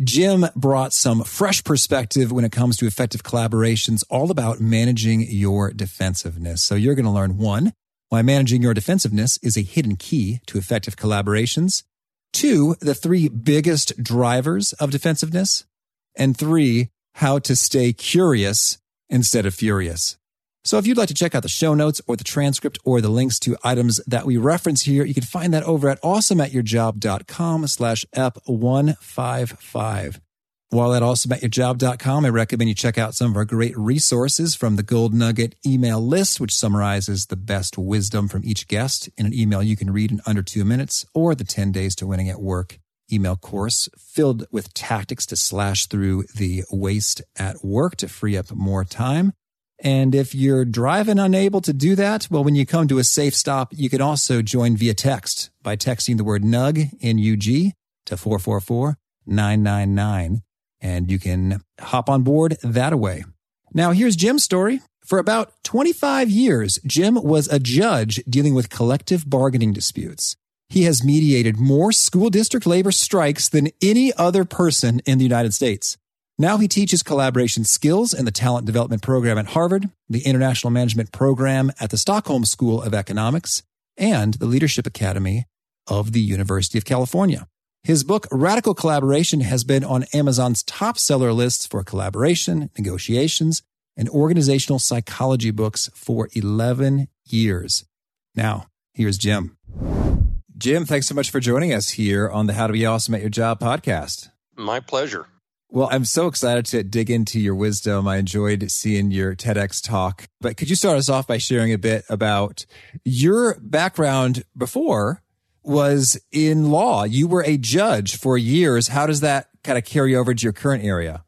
Jim brought some fresh perspective when it comes to effective collaborations, all about managing your defensiveness. So you're going to learn one, why managing your defensiveness is a hidden key to effective collaborations. Two, the three biggest drivers of defensiveness. And three, how to stay curious instead of furious. So if you'd like to check out the show notes or the transcript or the links to items that we reference here, you can find that over at awesomeatyourjob.com slash ep155. While at awesomeatyourjob.com, I recommend you check out some of our great resources from the Gold Nugget email list, which summarizes the best wisdom from each guest in an email you can read in under two minutes, or the 10 Days to Winning at Work email course filled with tactics to slash through the waste at work to free up more time. And if you're driving unable to do that, well, when you come to a safe stop, you can also join via text by texting the word NUG, N-U-G, to 444-999. And you can hop on board that way. Now, here's Jim's story. For about 25 years, Jim was a judge dealing with collective bargaining disputes. He has mediated more school district labor strikes than any other person in the United States. Now he teaches collaboration skills in the talent development program at Harvard, the international management program at the Stockholm School of Economics, and the Leadership Academy of the University of California. His book, Radical Collaboration, has been on Amazon's top seller lists for collaboration, negotiations, and organizational psychology books for 11 years. Now, here's Jim. Jim, thanks so much for joining us here on the How to Be Awesome at Your Job podcast. My pleasure. Well, I'm so excited to dig into your wisdom. I enjoyed seeing your TEDx talk. But could you start us off by sharing a bit about your background before was in law? You were a judge for years. How does that kind of carry over to your current area?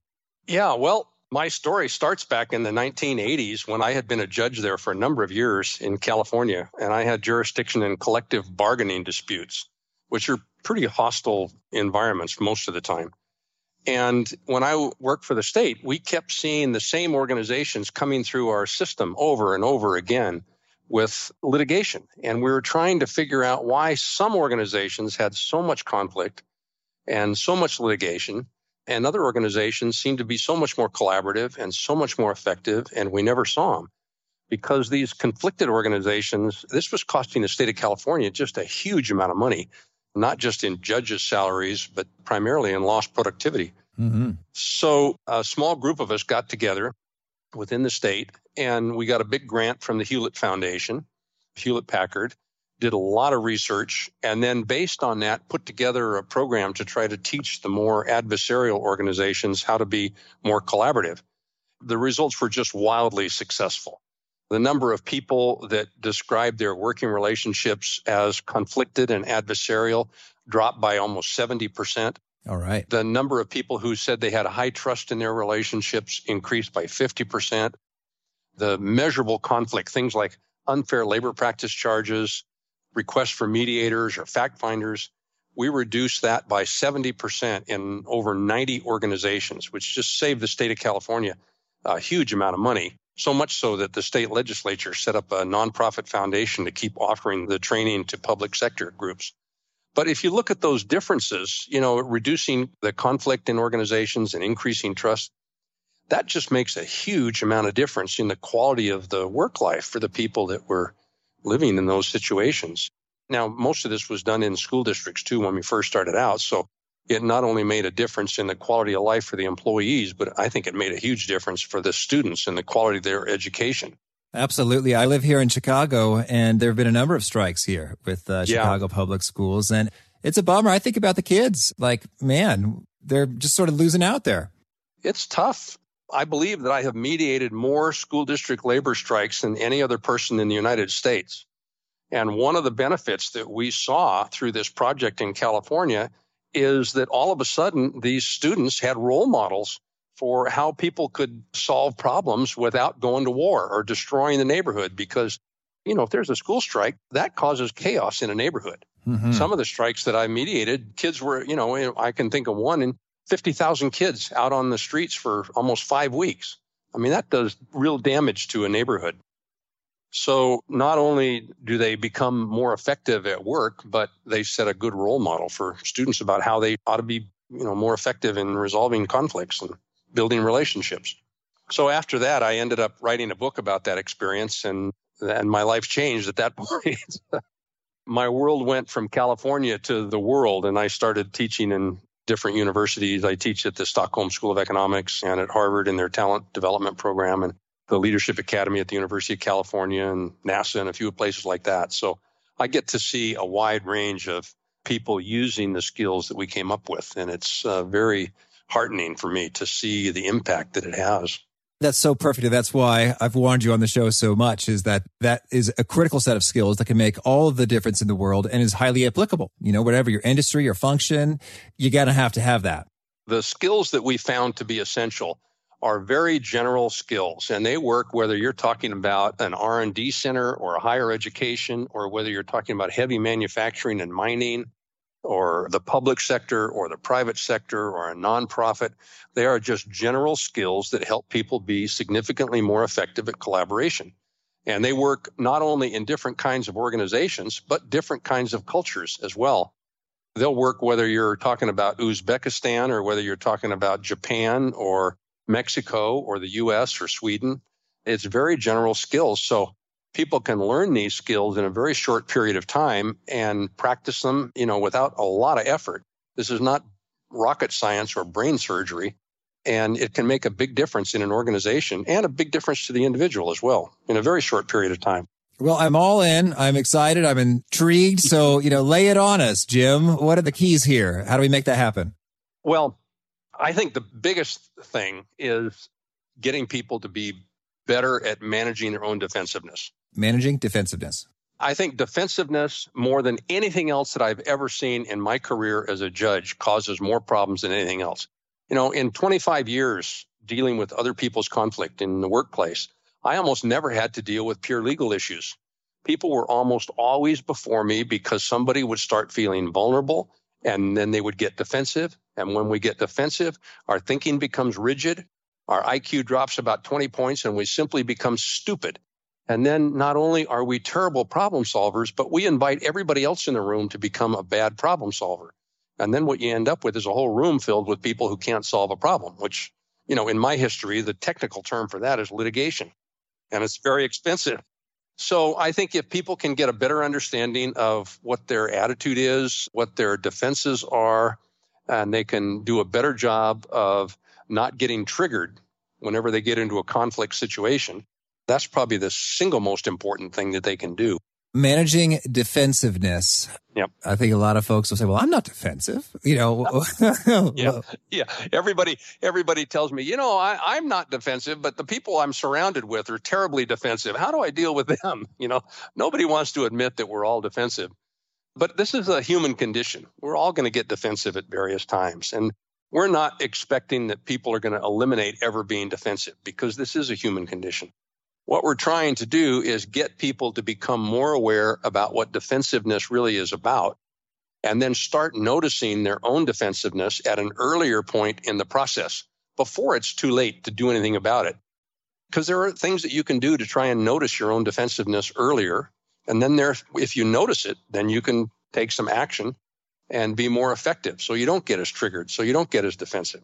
Yeah, well, my story starts back in the 1980s when I had been a judge there for a number of years in California, and I had jurisdiction in collective bargaining disputes, which are pretty hostile environments most of the time. And when I worked for the state, we kept seeing the same organizations coming through our system over and over again with litigation. And we were trying to figure out why some organizations had so much conflict and so much litigation, and other organizations seemed to be so much more collaborative and so much more effective, and we never saw them. Because these conflicted organizations, this was costing the state of California just a huge amount of money not just in judges' salaries, but primarily in lost productivity. Mm-hmm. So a small group of us got together within the state, and we got a big grant from the Hewlett Foundation, Hewlett Packard, did a lot of research, and then based on that, put together a program to try to teach the more adversarial organizations how to be more collaborative. The results were just wildly successful the number of people that described their working relationships as conflicted and adversarial dropped by almost 70%. All right. The number of people who said they had a high trust in their relationships increased by 50%. The measurable conflict, things like unfair labor practice charges, requests for mediators or fact finders, we reduced that by 70% in over 90 organizations, which just saved the state of California a huge amount of money so much so that the state legislature set up a nonprofit foundation to keep offering the training to public sector groups. But if you look at those differences, you know, reducing the conflict in organizations and increasing trust, that just makes a huge amount of difference in the quality of the work life for the people that were living in those situations. Now, most of this was done in school districts too when we first started out. So it not only made a difference in the quality of life for the employees, but I think it made a huge difference for the students and the quality of their education. Absolutely. I live here in Chicago, and there have been a number of strikes here with uh, Chicago yeah. public schools. And it's a bummer. I think about the kids. Like, man, they're just sort of losing out there. It's tough. I believe that I have mediated more school district labor strikes than any other person in the United States. And one of the benefits that we saw through this project in California is that all of a sudden these students had role models for how people could solve problems without going to war or destroying the neighborhood because you know if there's a school strike that causes chaos in a neighborhood. Mm-hmm. some of the strikes that i mediated kids were you know i can think of one in 50,000 kids out on the streets for almost 5 weeks. I mean that does real damage to a neighborhood so not only do they become more effective at work but they set a good role model for students about how they ought to be you know more effective in resolving conflicts and building relationships. So after that, I ended up writing a book about that experience, and and my life changed at that point. my world went from California to the world, and I started teaching in different universities. I teach at the Stockholm School of Economics and at Harvard in their talent development program, and the Leadership Academy at the University of California and NASA and a few places like that. So I get to see a wide range of people using the skills that we came up with, and it's uh, very heartening for me to see the impact that it has. That's so perfect. And that's why I've warned you on the show so much is that that is a critical set of skills that can make all of the difference in the world and is highly applicable. You know, whatever your industry or function, you got to have to have that. The skills that we found to be essential are very general skills and they work whether you're talking about an R&D center or a higher education or whether you're talking about heavy manufacturing and mining or the public sector or the private sector or a nonprofit. They are just general skills that help people be significantly more effective at collaboration. And they work not only in different kinds of organizations, but different kinds of cultures as well. They'll work whether you're talking about Uzbekistan or whether you're talking about Japan or Mexico or the US or Sweden. It's very general skills. So people can learn these skills in a very short period of time and practice them, you know, without a lot of effort. This is not rocket science or brain surgery. And it can make a big difference in an organization and a big difference to the individual as well in a very short period of time. Well, I'm all in. I'm excited. I'm intrigued. So, you know, lay it on us, Jim. What are the keys here? How do we make that happen? Well, I think the biggest thing is getting people to be better at managing their own defensiveness managing defensiveness? I think defensiveness, more than anything else that I've ever seen in my career as a judge, causes more problems than anything else. You know, in 25 years dealing with other people's conflict in the workplace, I almost never had to deal with pure legal issues. People were almost always before me because somebody would start feeling vulnerable and then they would get defensive. And when we get defensive, our thinking becomes rigid. Our IQ drops about 20 points and we simply become stupid and then not only are we terrible problem solvers, but we invite everybody else in the room to become a bad problem solver. And then what you end up with is a whole room filled with people who can't solve a problem, which, you know, in my history, the technical term for that is litigation. And it's very expensive. So I think if people can get a better understanding of what their attitude is, what their defenses are, and they can do a better job of not getting triggered whenever they get into a conflict situation, that's probably the single most important thing that they can do. Managing defensiveness. Yep. I think a lot of folks will say, well, I'm not defensive. You know, yeah. Yeah. Everybody, everybody tells me, you know, I, I'm not defensive, but the people I'm surrounded with are terribly defensive. How do I deal with them? You know, nobody wants to admit that we're all defensive, but this is a human condition. We're all going to get defensive at various times. And we're not expecting that people are going to eliminate ever being defensive because this is a human condition. What we're trying to do is get people to become more aware about what defensiveness really is about and then start noticing their own defensiveness at an earlier point in the process before it's too late to do anything about it. Because there are things that you can do to try and notice your own defensiveness earlier. And then there, if you notice it, then you can take some action and be more effective. So you don't get as triggered. So you don't get as defensive.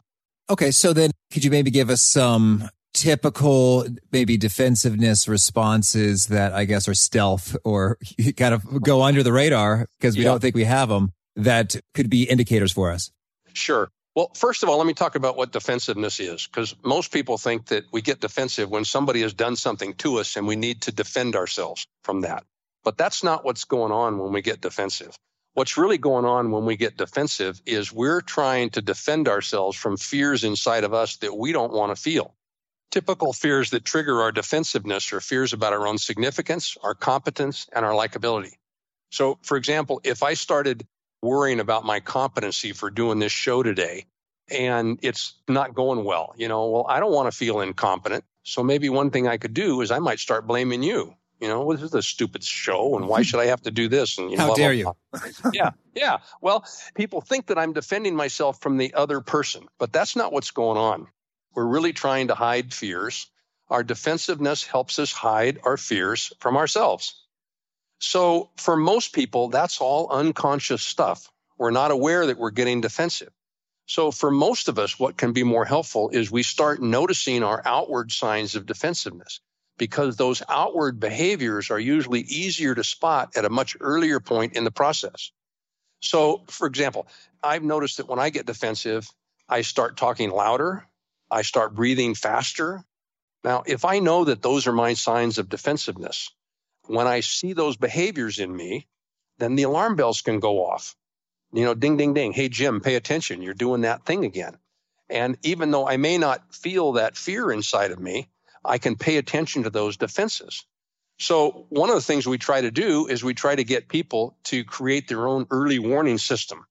Okay. So then could you maybe give us some typical maybe defensiveness responses that I guess are stealth or kind of go under the radar because we yeah. don't think we have them that could be indicators for us? Sure. Well, first of all, let me talk about what defensiveness is because most people think that we get defensive when somebody has done something to us and we need to defend ourselves from that. But that's not what's going on when we get defensive. What's really going on when we get defensive is we're trying to defend ourselves from fears inside of us that we don't want to feel. Typical fears that trigger our defensiveness are fears about our own significance, our competence, and our likability. So, for example, if I started worrying about my competency for doing this show today, and it's not going well. You know, well, I don't want to feel incompetent. So maybe one thing I could do is I might start blaming you. You know, this is a stupid show, and why should I have to do this? And you how know, dare you? yeah, yeah. Well, people think that I'm defending myself from the other person, but that's not what's going on. We're really trying to hide fears. Our defensiveness helps us hide our fears from ourselves. So, for most people, that's all unconscious stuff. We're not aware that we're getting defensive. So, for most of us, what can be more helpful is we start noticing our outward signs of defensiveness because those outward behaviors are usually easier to spot at a much earlier point in the process. So, for example, I've noticed that when I get defensive, I start talking louder, I start breathing faster. Now, if I know that those are my signs of defensiveness, when I see those behaviors in me, then the alarm bells can go off. You know, ding, ding, ding. Hey, Jim, pay attention. You're doing that thing again. And even though I may not feel that fear inside of me, I can pay attention to those defenses. So, one of the things we try to do is we try to get people to create their own early warning system.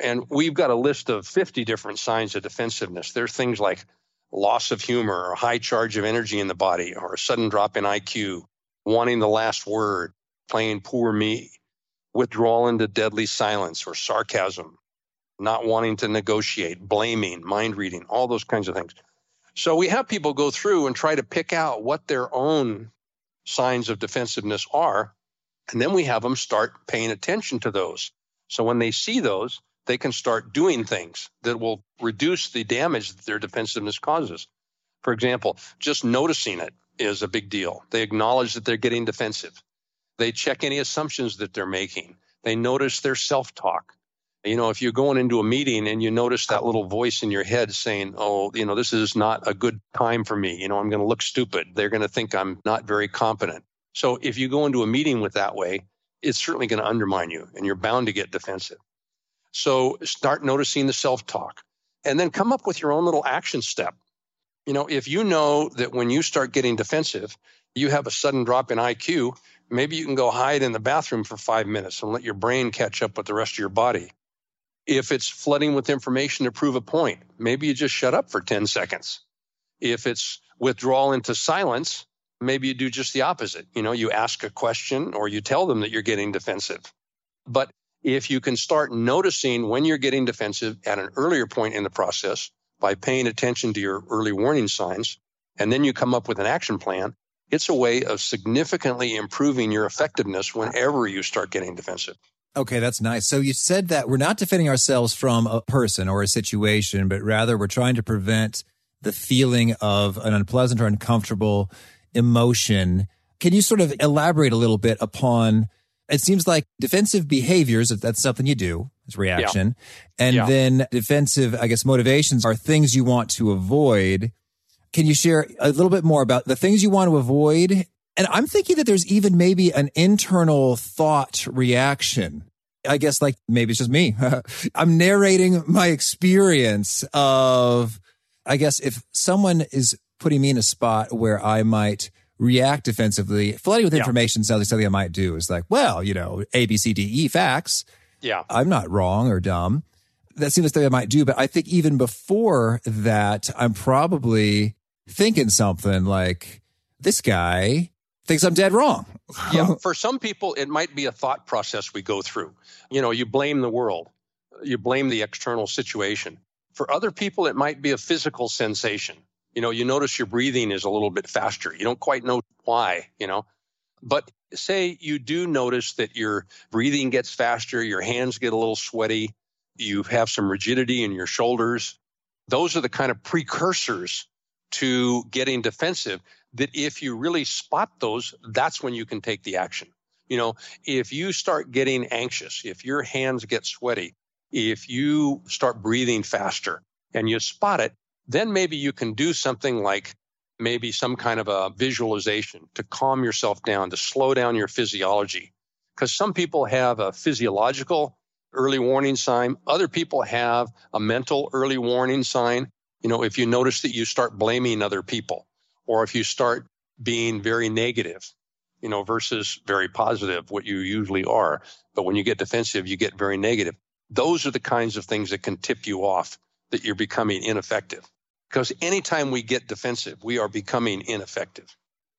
And we've got a list of 50 different signs of defensiveness. There's things like loss of humor or high charge of energy in the body or a sudden drop in IQ, wanting the last word, playing poor me, withdrawal into deadly silence or sarcasm, not wanting to negotiate, blaming, mind reading, all those kinds of things. So we have people go through and try to pick out what their own signs of defensiveness are. And then we have them start paying attention to those. So when they see those, they can start doing things that will reduce the damage that their defensiveness causes. For example, just noticing it is a big deal. They acknowledge that they're getting defensive. They check any assumptions that they're making. They notice their self talk you know, if you're going into a meeting and you notice that little voice in your head saying, oh, you know, this is not a good time for me, you know, I'm going to look stupid. They're going to think I'm not very competent. So if you go into a meeting with that way, it's certainly going to undermine you and you're bound to get defensive. So start noticing the self talk and then come up with your own little action step. You know, if you know that when you start getting defensive, you have a sudden drop in IQ, maybe you can go hide in the bathroom for five minutes and let your brain catch up with the rest of your body. If it's flooding with information to prove a point, maybe you just shut up for 10 seconds. If it's withdrawal into silence, maybe you do just the opposite. You know, you ask a question or you tell them that you're getting defensive. But if you can start noticing when you're getting defensive at an earlier point in the process by paying attention to your early warning signs, and then you come up with an action plan, it's a way of significantly improving your effectiveness whenever you start getting defensive. Okay, that's nice. So you said that we're not defending ourselves from a person or a situation, but rather we're trying to prevent the feeling of an unpleasant or uncomfortable emotion. Can you sort of elaborate a little bit upon it seems like defensive behaviors, if that's something you do, is reaction. Yeah. And yeah. then defensive, I guess, motivations are things you want to avoid. Can you share a little bit more about the things you want to avoid and I'm thinking that there's even maybe an internal thought reaction. I guess like maybe it's just me. I'm narrating my experience of, I guess if someone is putting me in a spot where I might react defensively, flooding with yeah. information sounds like something I might do is like, well, you know, A, B, C, D, E facts. Yeah. I'm not wrong or dumb. That seems like something I might do. But I think even before that, I'm probably thinking something like, this guy thinks I'm dead wrong. yeah, for some people, it might be a thought process we go through. You know, you blame the world, you blame the external situation. For other people, it might be a physical sensation. You know, you notice your breathing is a little bit faster. You don't quite know why, you know. But say you do notice that your breathing gets faster, your hands get a little sweaty, you have some rigidity in your shoulders. Those are the kind of precursors to getting defensive that if you really spot those, that's when you can take the action. You know, if you start getting anxious, if your hands get sweaty, if you start breathing faster and you spot it, then maybe you can do something like maybe some kind of a visualization to calm yourself down, to slow down your physiology. Because some people have a physiological early warning sign, other people have a mental early warning sign. You know, if you notice that you start blaming other people, or if you start being very negative, you know, versus very positive, what you usually are. But when you get defensive, you get very negative. Those are the kinds of things that can tip you off that you're becoming ineffective. Because anytime we get defensive, we are becoming ineffective.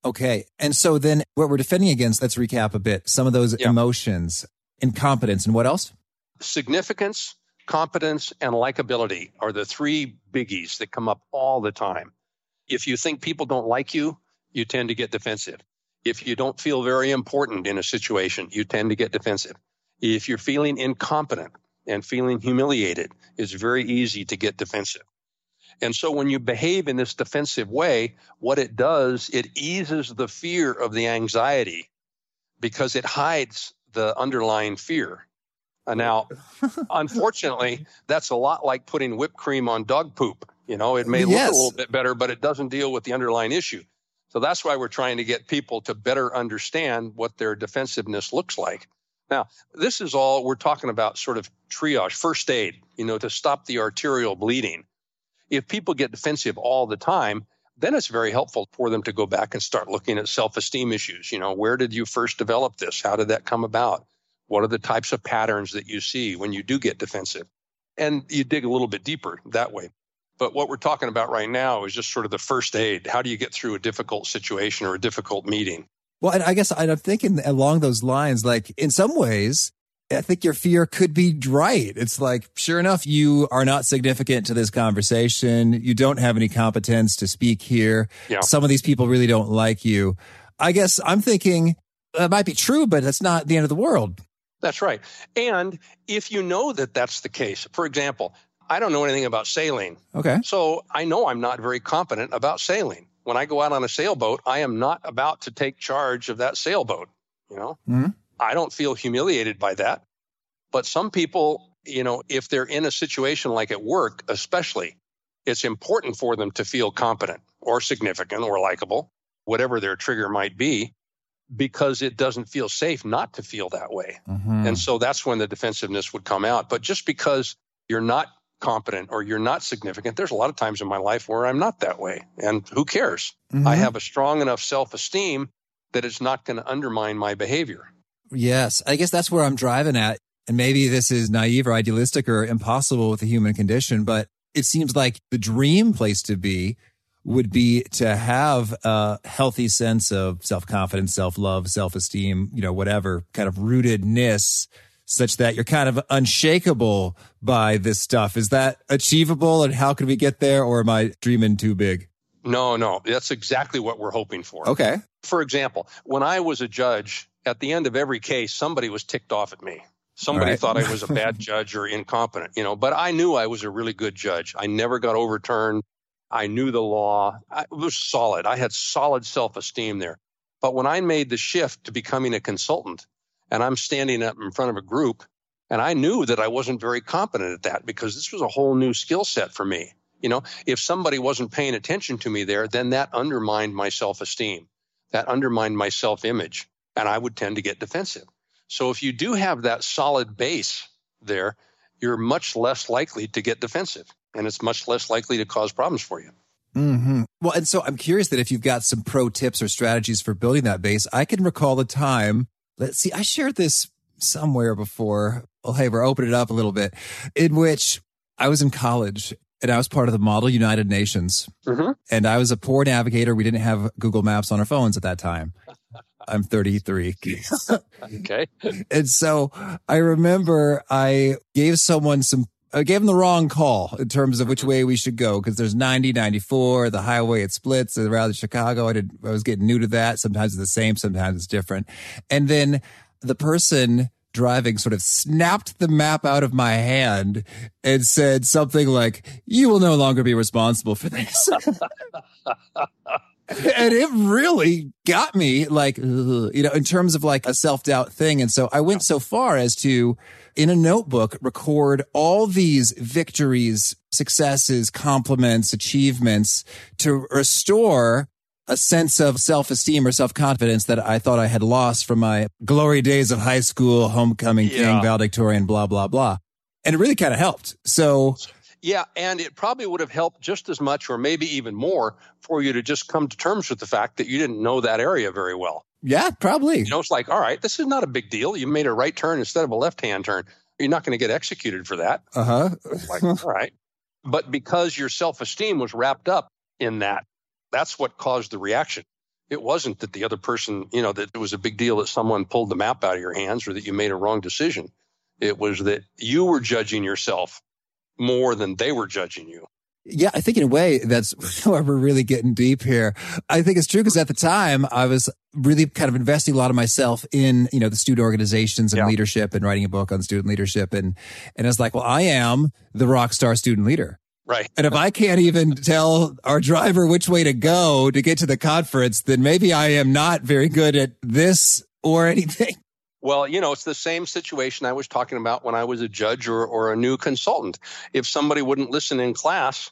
Okay. And so then what we're defending against, let's recap a bit. Some of those yeah. emotions, incompetence, and what else? Significance, competence, and likability are the three biggies that come up all the time. If you think people don't like you, you tend to get defensive. If you don't feel very important in a situation, you tend to get defensive. If you're feeling incompetent and feeling humiliated, it's very easy to get defensive. And so when you behave in this defensive way, what it does, it eases the fear of the anxiety because it hides the underlying fear. Uh, now, unfortunately, that's a lot like putting whipped cream on dog poop. You know, it may yes. look a little bit better, but it doesn't deal with the underlying issue. So that's why we're trying to get people to better understand what their defensiveness looks like. Now, this is all we're talking about sort of triage, first aid, you know, to stop the arterial bleeding. If people get defensive all the time, then it's very helpful for them to go back and start looking at self esteem issues. You know, where did you first develop this? How did that come about? What are the types of patterns that you see when you do get defensive? And you dig a little bit deeper that way. But what we're talking about right now is just sort of the first aid. How do you get through a difficult situation or a difficult meeting? Well, and I guess I'm thinking along those lines, like in some ways, I think your fear could be right. It's like, sure enough, you are not significant to this conversation. You don't have any competence to speak here. Yeah. Some of these people really don't like you. I guess I'm thinking that might be true, but that's not the end of the world. That's right. And if you know that that's the case, for example, I don't know anything about sailing. Okay. So I know I'm not very competent about sailing. When I go out on a sailboat, I am not about to take charge of that sailboat. You know, mm-hmm. I don't feel humiliated by that. But some people, you know, if they're in a situation like at work, especially, it's important for them to feel competent or significant or likable, whatever their trigger might be, because it doesn't feel safe not to feel that way. Mm-hmm. And so that's when the defensiveness would come out. But just because you're not competent or you're not significant. There's a lot of times in my life where I'm not that way. And who cares? Mm-hmm. I have a strong enough self esteem that it's not going to undermine my behavior. Yes. I guess that's where I'm driving at. And maybe this is naive or idealistic or impossible with the human condition, but it seems like the dream place to be would be to have a healthy sense of self confidence, self love, self esteem, you know, whatever kind of rootedness such that you're kind of unshakable by this stuff. Is that achievable and how can we get there or am I dreaming too big? No, no, that's exactly what we're hoping for. Okay. For example, when I was a judge, at the end of every case, somebody was ticked off at me. Somebody right. thought I was a bad judge or incompetent, you know, but I knew I was a really good judge. I never got overturned. I knew the law. I was solid. I had solid self esteem there. But when I made the shift to becoming a consultant, and I'm standing up in front of a group. And I knew that I wasn't very competent at that because this was a whole new skill set for me. You know, if somebody wasn't paying attention to me there, then that undermined my self esteem. That undermined my self image. And I would tend to get defensive. So if you do have that solid base there, you're much less likely to get defensive and it's much less likely to cause problems for you. Mm-hmm. Well, and so I'm curious that if you've got some pro tips or strategies for building that base, I can recall the time let's see, I shared this somewhere before. Well, hey, we're opening it up a little bit, in which I was in college and I was part of the Model United Nations. Mm-hmm. And I was a poor navigator. We didn't have Google Maps on our phones at that time. I'm 33. okay. And so I remember I gave someone some I gave him the wrong call in terms of which way we should go because there's 90, 94, the highway it splits around Chicago. I did, I was getting new to that. Sometimes it's the same, sometimes it's different. And then the person driving sort of snapped the map out of my hand and said something like, you will no longer be responsible for this. and it really got me like, you know, in terms of like a self doubt thing. And so I went so far as to, in a notebook, record all these victories, successes, compliments, achievements to restore a sense of self-esteem or self-confidence that I thought I had lost from my glory days of high school, homecoming yeah. king, valedictorian, blah, blah, blah. And it really kind of helped. So yeah, and it probably would have helped just as much or maybe even more for you to just come to terms with the fact that you didn't know that area very well. Yeah, probably. You know, it's like, all right, this is not a big deal. You made a right turn instead of a left hand turn. You're not going to get executed for that. Uh huh. like, all right. But because your self esteem was wrapped up in that, that's what caused the reaction. It wasn't that the other person, you know, that it was a big deal that someone pulled the map out of your hands or that you made a wrong decision. It was that you were judging yourself more than they were judging you. Yeah, I think in a way that's where we're really getting deep here. I think it's true because at the time I was really kind of investing a lot of myself in, you know, the student organizations and yeah. leadership and writing a book on student leadership. And, and it's like, well, I am the rock star student leader. Right. And if I can't even tell our driver which way to go to get to the conference, then maybe I am not very good at this or anything. Well, you know, it's the same situation I was talking about when I was a judge or, or a new consultant. If somebody wouldn't listen in class,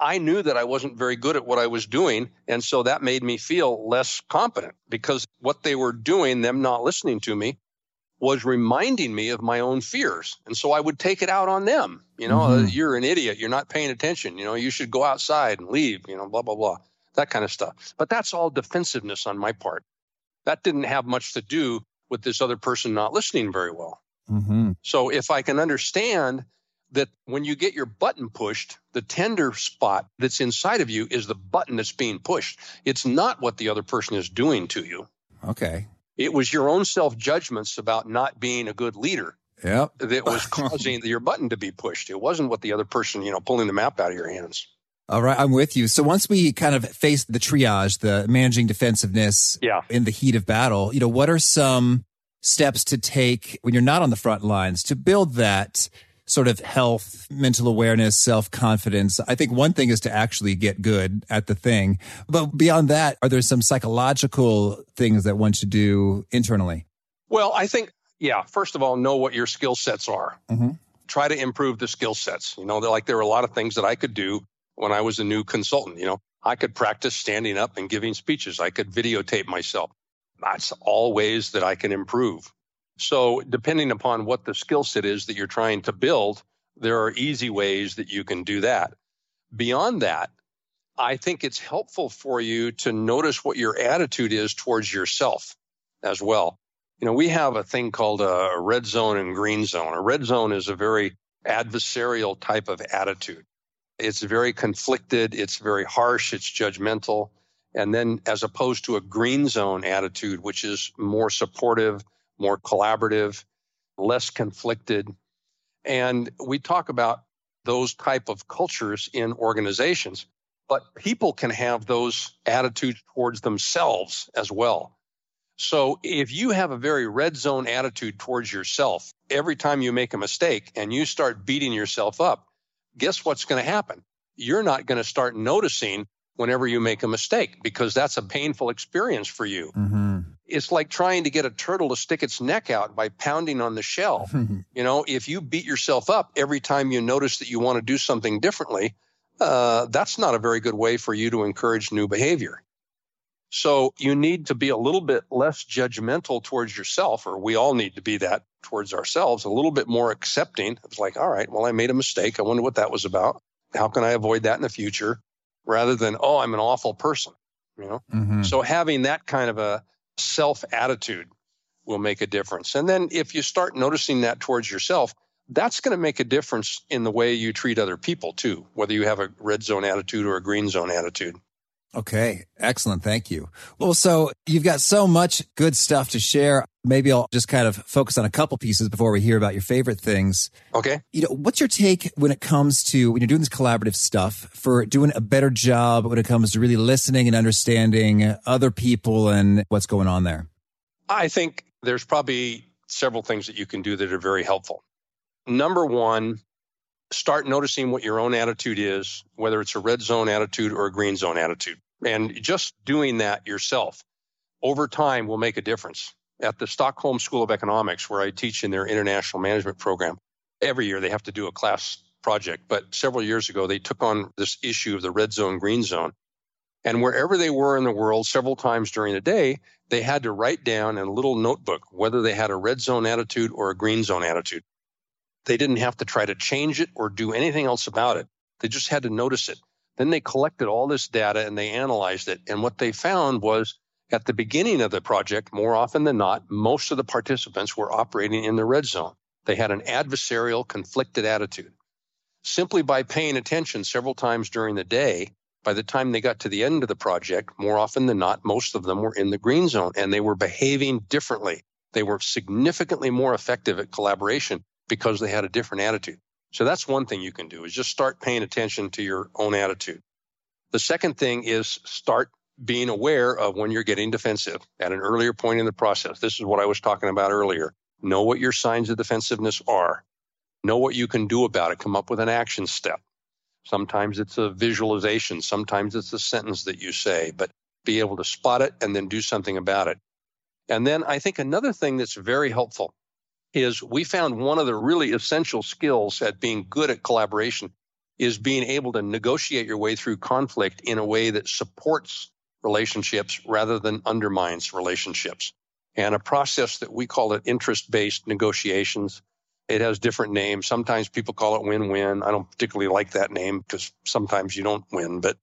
I knew that I wasn't very good at what I was doing. And so that made me feel less competent because what they were doing, them not listening to me, was reminding me of my own fears. And so I would take it out on them. You know, mm-hmm. you're an idiot. You're not paying attention. You know, you should go outside and leave, you know, blah, blah, blah, that kind of stuff. But that's all defensiveness on my part. That didn't have much to do with this other person not listening very well. Mm-hmm. So if I can understand that when you get your button pushed, the tender spot that's inside of you is the button that's being pushed. It's not what the other person is doing to you. Okay. It was your own self judgments about not being a good leader. Yep. That was causing your button to be pushed. It wasn't what the other person, you know, pulling the map out of your hands. All right, I'm with you. So once we kind of face the triage, the managing defensiveness yeah. in the heat of battle, you know, what are some steps to take when you're not on the front lines to build that sort of health, mental awareness, self confidence. I think one thing is to actually get good at the thing. But beyond that, are there some psychological things that one should do internally? Well, I think, yeah, first of all, know what your skill sets are. Mm-hmm. Try to improve the skill sets. You know, like there are a lot of things that I could do when I was a new consultant. You know, I could practice standing up and giving speeches. I could videotape myself. That's all ways that I can improve. So, depending upon what the skill set is that you're trying to build, there are easy ways that you can do that. Beyond that, I think it's helpful for you to notice what your attitude is towards yourself as well. You know, we have a thing called a red zone and green zone. A red zone is a very adversarial type of attitude. It's very conflicted, it's very harsh, it's judgmental. And then, as opposed to a green zone attitude, which is more supportive, more collaborative, less conflicted. And we talk about those type of cultures in organizations, but people can have those attitudes towards themselves as well. So if you have a very red zone attitude towards yourself, every time you make a mistake and you start beating yourself up, guess what's going to happen? You're not going to start noticing whenever you make a mistake because that's a painful experience for you. Mm-hmm. It's like trying to get a turtle to stick its neck out by pounding on the shell. you know, if you beat yourself up every time you notice that you want to do something differently, uh, that's not a very good way for you to encourage new behavior. So you need to be a little bit less judgmental towards yourself, or we all need to be that towards ourselves, a little bit more accepting. It's like, all right, well, I made a mistake. I wonder what that was about. How can I avoid that in the future? rather than, oh, I'm an awful person. You know? Mm-hmm. So having that kind of a self attitude will make a difference. And then if you start noticing that towards yourself, that's going to make a difference in the way you treat other people too, whether you have a red zone attitude or a green zone attitude. Okay. Excellent. Thank you. Well, so you've got so much good stuff to share. Maybe I'll just kind of focus on a couple pieces before we hear about your favorite things. Okay. You know, what's your take when it comes to when you're doing this collaborative stuff for doing a better job when it comes to really listening and understanding other people and what's going on there? I think there's probably several things that you can do that are very helpful. Number one, start noticing what your own attitude is, whether it's a red zone attitude or a green zone attitude. And just doing that yourself over time will make a difference. At the Stockholm School of Economics, where I teach in their international management program, every year they have to do a class project. But several years ago, they took on this issue of the red zone, green zone. And wherever they were in the world, several times during the day, they had to write down in a little notebook whether they had a red zone attitude or a green zone attitude. They didn't have to try to change it or do anything else about it. They just had to notice it. Then they collected all this data and they analyzed it. And what they found was at the beginning of the project, more often than not, most of the participants were operating in the red zone. They had an adversarial, conflicted attitude. simply by paying attention several times during the day. By the time they got to the end of the project, more often than not, most of them were in the green zone and they were behaving differently. They were significantly more effective at collaboration because they had a different attitude. So that's one thing you can do is just start paying attention to your own attitude. The second thing is start being aware of when you're getting defensive at an earlier point in the process. This is what I was talking about earlier. Know what your signs of defensiveness are. Know what you can do about it. Come up with an action step. Sometimes it's a visualization. Sometimes it's a sentence that you say, but be able to spot it and then do something about it. And then I think another thing that's very helpful is we found one of the really essential skills at being good at collaboration is being able to negotiate your way through conflict in a way that supports relationships rather than undermines relationships. And a process that we call it interest based negotiations it has different names. Sometimes people call it win win. I don't particularly like that name because sometimes you don't win, but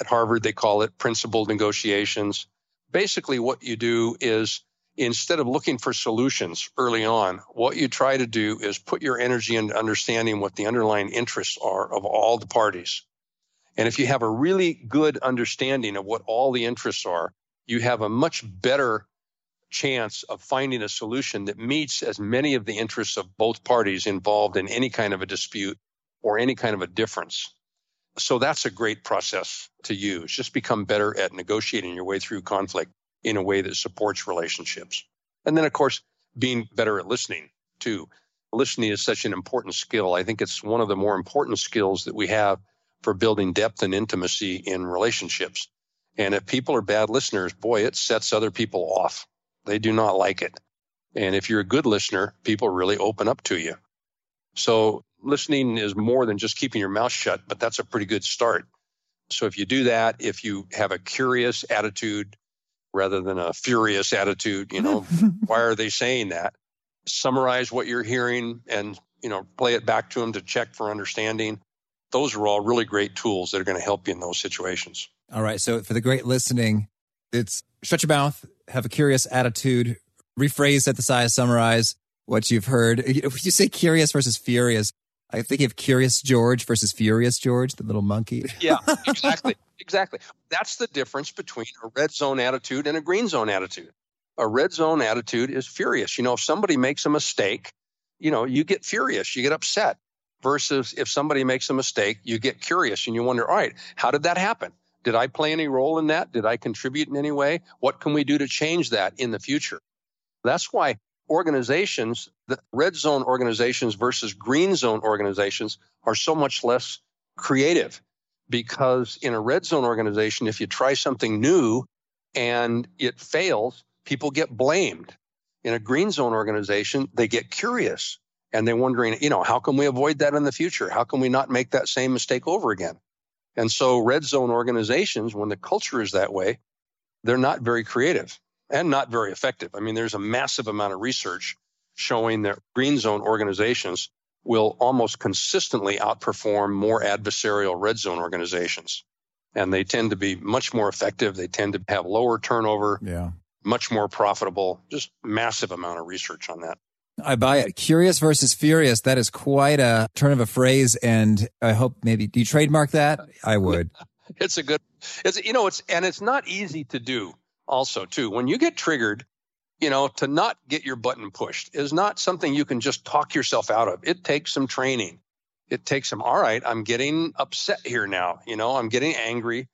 at Harvard, they call it principled negotiations. Basically, what you do is instead of looking for solutions early on, what you try to do is put your energy into understanding what the underlying interests are of all the parties. And if you have a really good understanding of what all the interests are, you have a much better chance of finding a solution that meets as many of the interests of both parties involved in any kind of a dispute or any kind of a difference. So that's a great process to use. Just become better at negotiating your way through conflict in a way that supports relationships. And then, of course, being better at listening too. Listening is such an important skill. I think it's one of the more important skills that we have for building depth and intimacy in relationships. And if people are bad listeners, boy, it sets other people off. They do not like it. And if you're a good listener, people really open up to you. So listening is more than just keeping your mouth shut, but that's a pretty good start. So if you do that, if you have a curious attitude rather than a furious attitude, you know, why are they saying that? Summarize what you're hearing and, you know, play it back to them to check for understanding. Those are all really great tools that are going to help you in those situations. All right. So for the great listening, it's shut your mouth, have a curious attitude, rephrase, synthesize, summarize what you've heard. If you say curious versus furious, I think of Curious George versus Furious George, the little monkey. yeah, exactly. Exactly. That's the difference between a red zone attitude and a green zone attitude. A red zone attitude is furious. You know, if somebody makes a mistake, you know, you get furious, you get upset. Versus if somebody makes a mistake, you get curious and you wonder, all right, how did that happen? Did I play any role in that? Did I contribute in any way? What can we do to change that in the future? That's why organizations, the red zone organizations versus green zone organizations are so much less creative because in a red zone organization, if you try something new and it fails, people get blamed. In a green zone organization, they get curious and they're wondering, you know, how can we avoid that in the future? How can we not make that same mistake over again? And so red zone organizations, when the culture is that way, they're not very creative and not very effective. I mean, there's a massive amount of research showing that green zone organizations will almost consistently outperform more adversarial red zone organizations. And they tend to be much more effective. They tend to have lower turnover, yeah. much more profitable, just massive amount of research on that. I buy it. Curious versus furious. That is quite a turn of a phrase. And I hope maybe, do you trademark that? I would. it's a good, it's, you know, it's, and it's not easy to do also too. When you get triggered, you know, to not get your button pushed is not something you can just talk yourself out of. It takes some training. It takes some, all right, I'm getting upset here now. You know, I'm getting angry.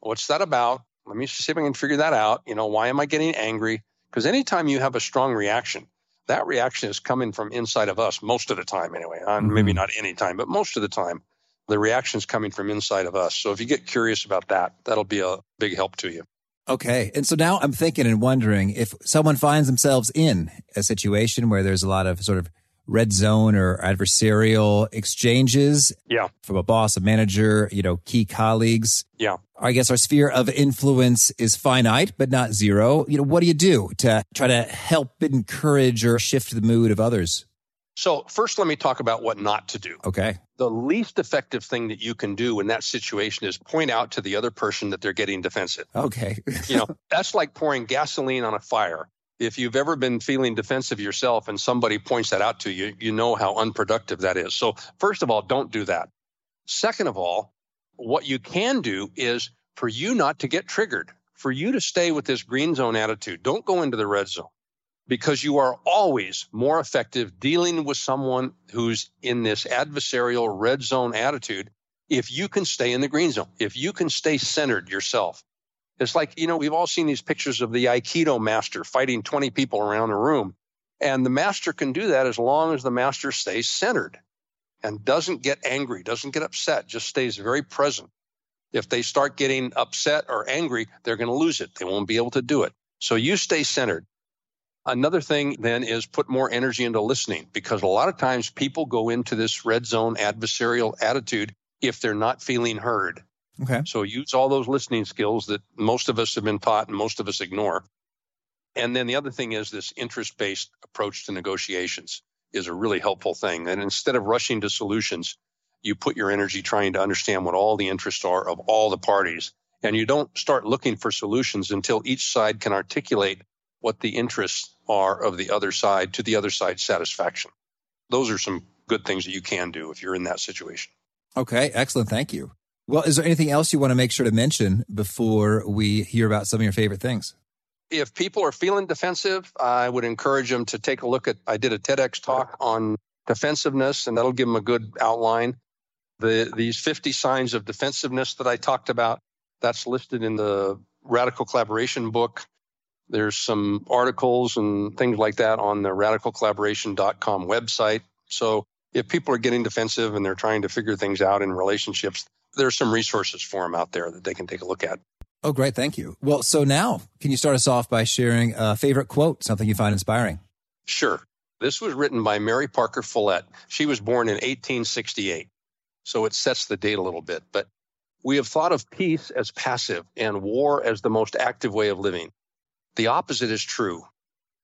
What's that about? Let me see if I can figure that out. You know, why am I getting angry? Because anytime you have a strong reaction, that reaction is coming from inside of us most of the time anyway mm-hmm. maybe not any time but most of the time the reaction is coming from inside of us so if you get curious about that that'll be a big help to you okay. And so now i'm thinking and wondering if someone finds themselves in a situation where there's a lot of sort of red zone or adversarial exchanges yeah. from a boss a manager you know key colleagues. Yeah. I guess our sphere of influence is finite but not zero. You know what do you do to try to help encourage or shift the mood of others so first let me talk about what not to do okay the least effective thing that you can do in that situation is point out to the other person that they're getting defensive okay you know that's like pouring gasoline on a fire If you've ever been feeling defensive yourself and somebody points that out to you, you know how unproductive that is. So, first of all, don't do that. Second of all, what you can do is for you not to get triggered, for you to stay with this green zone attitude. Don't go into the red zone because you are always more effective dealing with someone who's in this adversarial red zone attitude if you can stay in the green zone, if you can stay centered yourself. It's like, you know, we've all seen these pictures of the Aikido master fighting 20 people around a room. And the master can do that as long as the master stays centered and doesn't get angry, doesn't get upset, just stays very present. If they start getting upset or angry, they're going to lose it. They won't be able to do it. So you stay centered. Another thing then is put more energy into listening because a lot of times people go into this red zone adversarial attitude if they're not feeling heard. Okay. So use all those listening skills that most of us have been taught and most of us ignore. And then the other thing is this interest based approach to negotiations is a really helpful thing. And instead of rushing to solutions, you put your energy trying to understand what all the interests are of all the parties. And you don't start looking for solutions until each side can articulate what the interests are of the other side to the other side's satisfaction. Those are some good things that you can do if you're in that situation. Okay, excellent. Thank you. Well, is there anything else you want to make sure to mention before we hear about some of your favorite things? If people are feeling defensive, I would encourage them to take a look at. I did a TEDx talk on defensiveness, and that'll give them a good outline. The, these 50 signs of defensiveness that I talked about, that's listed in the Radical Collaboration book. There's some articles and things like that on the radicalcollaboration.com website. So if people are getting defensive and they're trying to figure things out in relationships, there's some resources for them out there that they can take a look at. Oh, great. Thank you. Well, so now can you start us off by sharing a favorite quote, something you find inspiring? Sure. This was written by Mary Parker Follett. She was born in 1868. So it sets the date a little bit. But we have thought of peace as passive and war as the most active way of living. The opposite is true.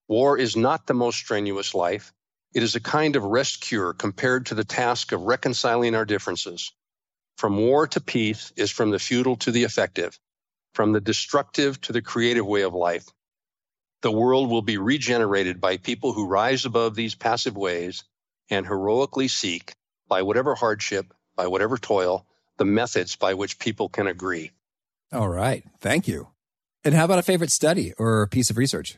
War is not the most strenuous life. It is a kind of rest cure compared to the task of reconciling our differences. From war to peace is from the futile to the effective, from the destructive to the creative way of life. The world will be regenerated by people who rise above these passive ways and heroically seek, by whatever hardship, by whatever toil, the methods by which people can agree. All right. Thank you. And how about a favorite study or piece of research?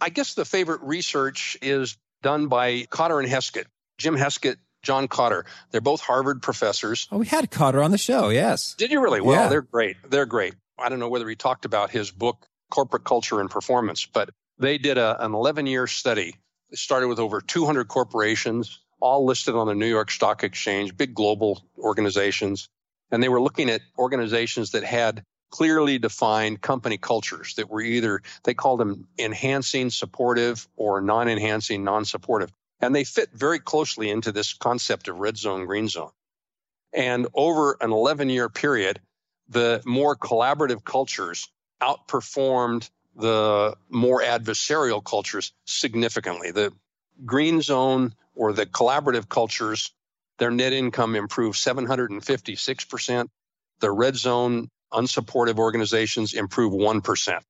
I guess the favorite research is done by Kotter and Heskett. Jim Heskett, John Kotter. They're both Harvard professors. Oh, we had Kotter on the show. Yes. Did you really? Well, Yeah. they're great. They're great. I don't know whether he talked about his book, Corporate Culture and Performance, but they did a, an 11 year study. It started with over 200 corporations, all listed on the New York Stock Exchange, big global organizations. And they were looking at organizations that had clearly defined company cultures that were either, they called them enhancing, supportive, or non enhancing, non supportive. And they fit very closely into this concept of red zone, green zone. And over an 11 year period, the more collaborative cultures outperformed the more adversarial cultures significantly. The green zone or the collaborative cultures, their net income improved 756%. The red zone unsupportive organizations improved 1%.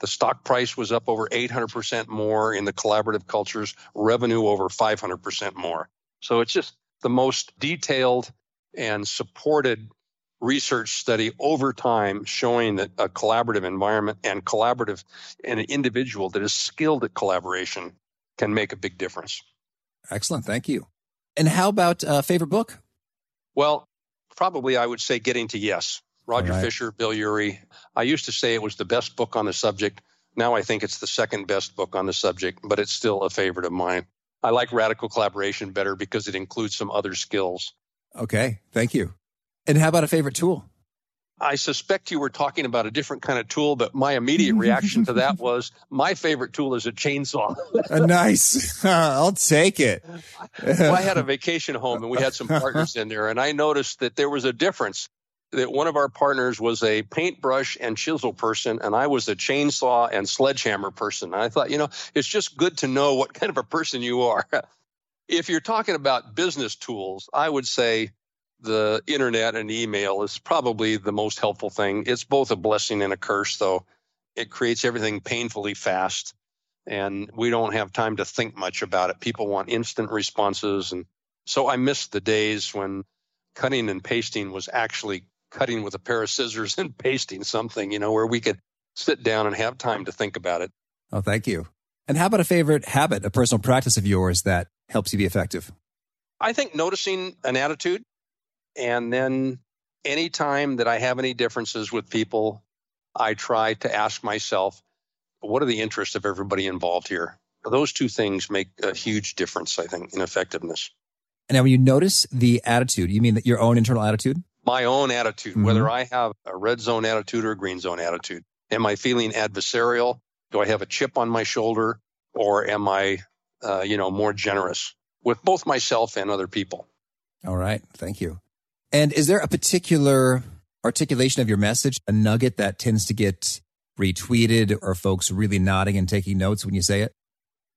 The stock price was up over 800% more in the collaborative cultures, revenue over 500% more. So it's just the most detailed and supported research study over time showing that a collaborative environment and collaborative and an individual that is skilled at collaboration can make a big difference. Excellent. Thank you. And how about a favorite book? Well, probably I would say Getting to Yes. Roger right. Fisher, Bill Ury. I used to say it was the best book on the subject. Now I think it's the second best book on the subject, but it's still a favorite of mine. I like radical collaboration better because it includes some other skills. Okay. Thank you. And how about a favorite tool? I suspect you were talking about a different kind of tool, but my immediate reaction to that was my favorite tool is a chainsaw. Uh, nice. I'll take it. well, I had a vacation home and we had some partners in there, and I noticed that there was a difference. That one of our partners was a paintbrush and chisel person, and I was a chainsaw and sledgehammer person. And I thought, you know, it's just good to know what kind of a person you are. if you're talking about business tools, I would say the internet and email is probably the most helpful thing. It's both a blessing and a curse, though. It creates everything painfully fast. and we don't have time to think much about it. People want instant responses. And so I miss the days when cutting and pasting was actually cutting with a pair of scissors and pasting something, you know, where we could sit down and have time to think about it. Oh, thank you. And how about a favorite habit, a personal practice of yours that helps you be effective? I think noticing an attitude and then anytime that I have any differences with people, I try to ask myself, what are the interests of everybody involved here? Those two things make a huge difference, I think, in effectiveness. And now, when you notice the attitude, you mean that your own internal attitude? My own attitude, mm-hmm. whether I have a red zone attitude or a green zone attitude. Am I feeling adversarial? Do I have a chip on my shoulder? Or am I, uh, you know, more generous with both myself and other people? All right. Thank you. And is there a particular articulation of your message, a nugget that tends to get retweeted or folks really nodding and taking notes when you say it?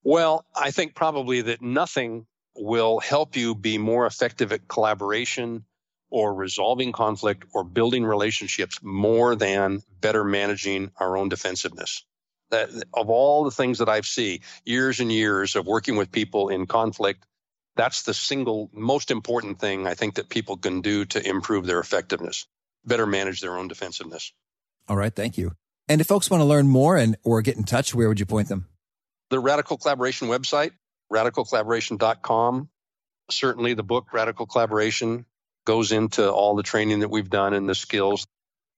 Well, I think probably that nothing will help you be more effective at collaboration or resolving conflict or building relationships more than better managing our own defensiveness. That of all the things that I've seen years and years of working with people in conflict, that's the single most important thing I think that people can do to improve their effectiveness, better manage their own defensiveness. All right, thank you. And if folks want to learn more and or get in touch, where would you point them? The Radical Collaboration website, radicalcollaboration.com. Certainly the book Radical Collaboration goes into all the training that we've done and the skills.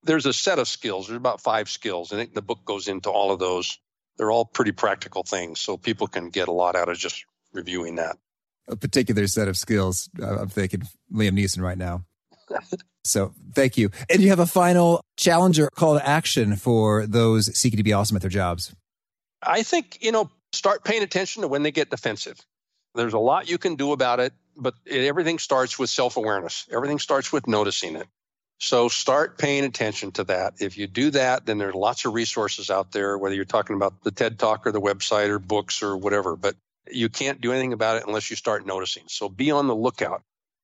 There's a set of skills. There's about five skills. I think the book goes into all of those. They're all pretty practical things, so people can get a lot out of just reviewing that. A particular set of skills. Uh, I'm thinking Liam Neeson right now. So thank you. And you have a final challenge or call to action for those seeking to be awesome at their jobs. I think, you know, start paying attention to when they get defensive. There's a lot you can do about it, but it, everything starts with self awareness. Everything starts with noticing it. So start paying attention to that. If you do that, then there's lots of resources out there, whether you're talking about the TED Talk or the website or books or whatever, but you can't do anything about it unless you start noticing. So be on the lookout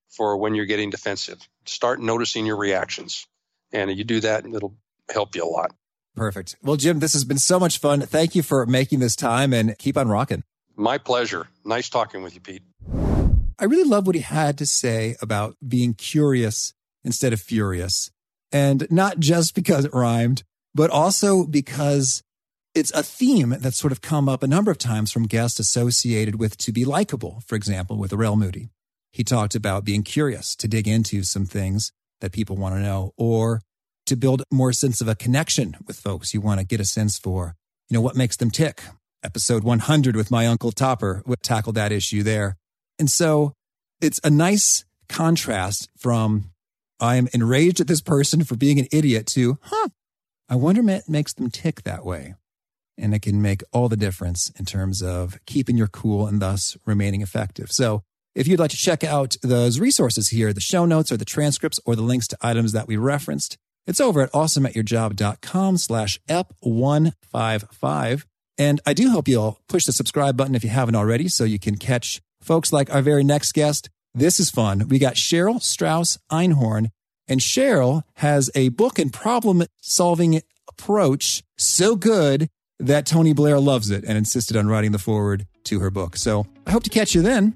for when you're getting defensive. Start noticing your reactions. And you do that, and it'll help you a lot. Perfect. Well, Jim, this has been so much fun. Thank you for making this time and keep on rocking. My pleasure. Nice talking with you, Pete. I really love what he had to say about being curious instead of furious. And not just because it rhymed, but also because it's a theme that's sort of come up a number of times from guests associated with to be likable, for example, with Arel Moodie. He talked about being curious to dig into some things that people want to know or to build more sense of a connection with folks. You want to get a sense for, you know, what makes them tick. Episode 100 with my uncle Topper tackled that issue there. And so it's a nice contrast from I am enraged at this person for being an idiot to, huh, I wonder what makes them tick that way. And it can make all the difference in terms of keeping your cool and thus remaining effective. So if you'd like to check out those resources here, the show notes or the transcripts or the links to items that we referenced, it's over at awesomeatyourjob.com slash ep155. And I do hope you'll push the subscribe button if you haven't already so you can catch folks like our very next guest. This is fun. We got Cheryl Strauss Einhorn, and Cheryl has a book and problem solving approach so good that Tony Blair loves it and insisted on writing the foreword to her book. So I hope to catch you then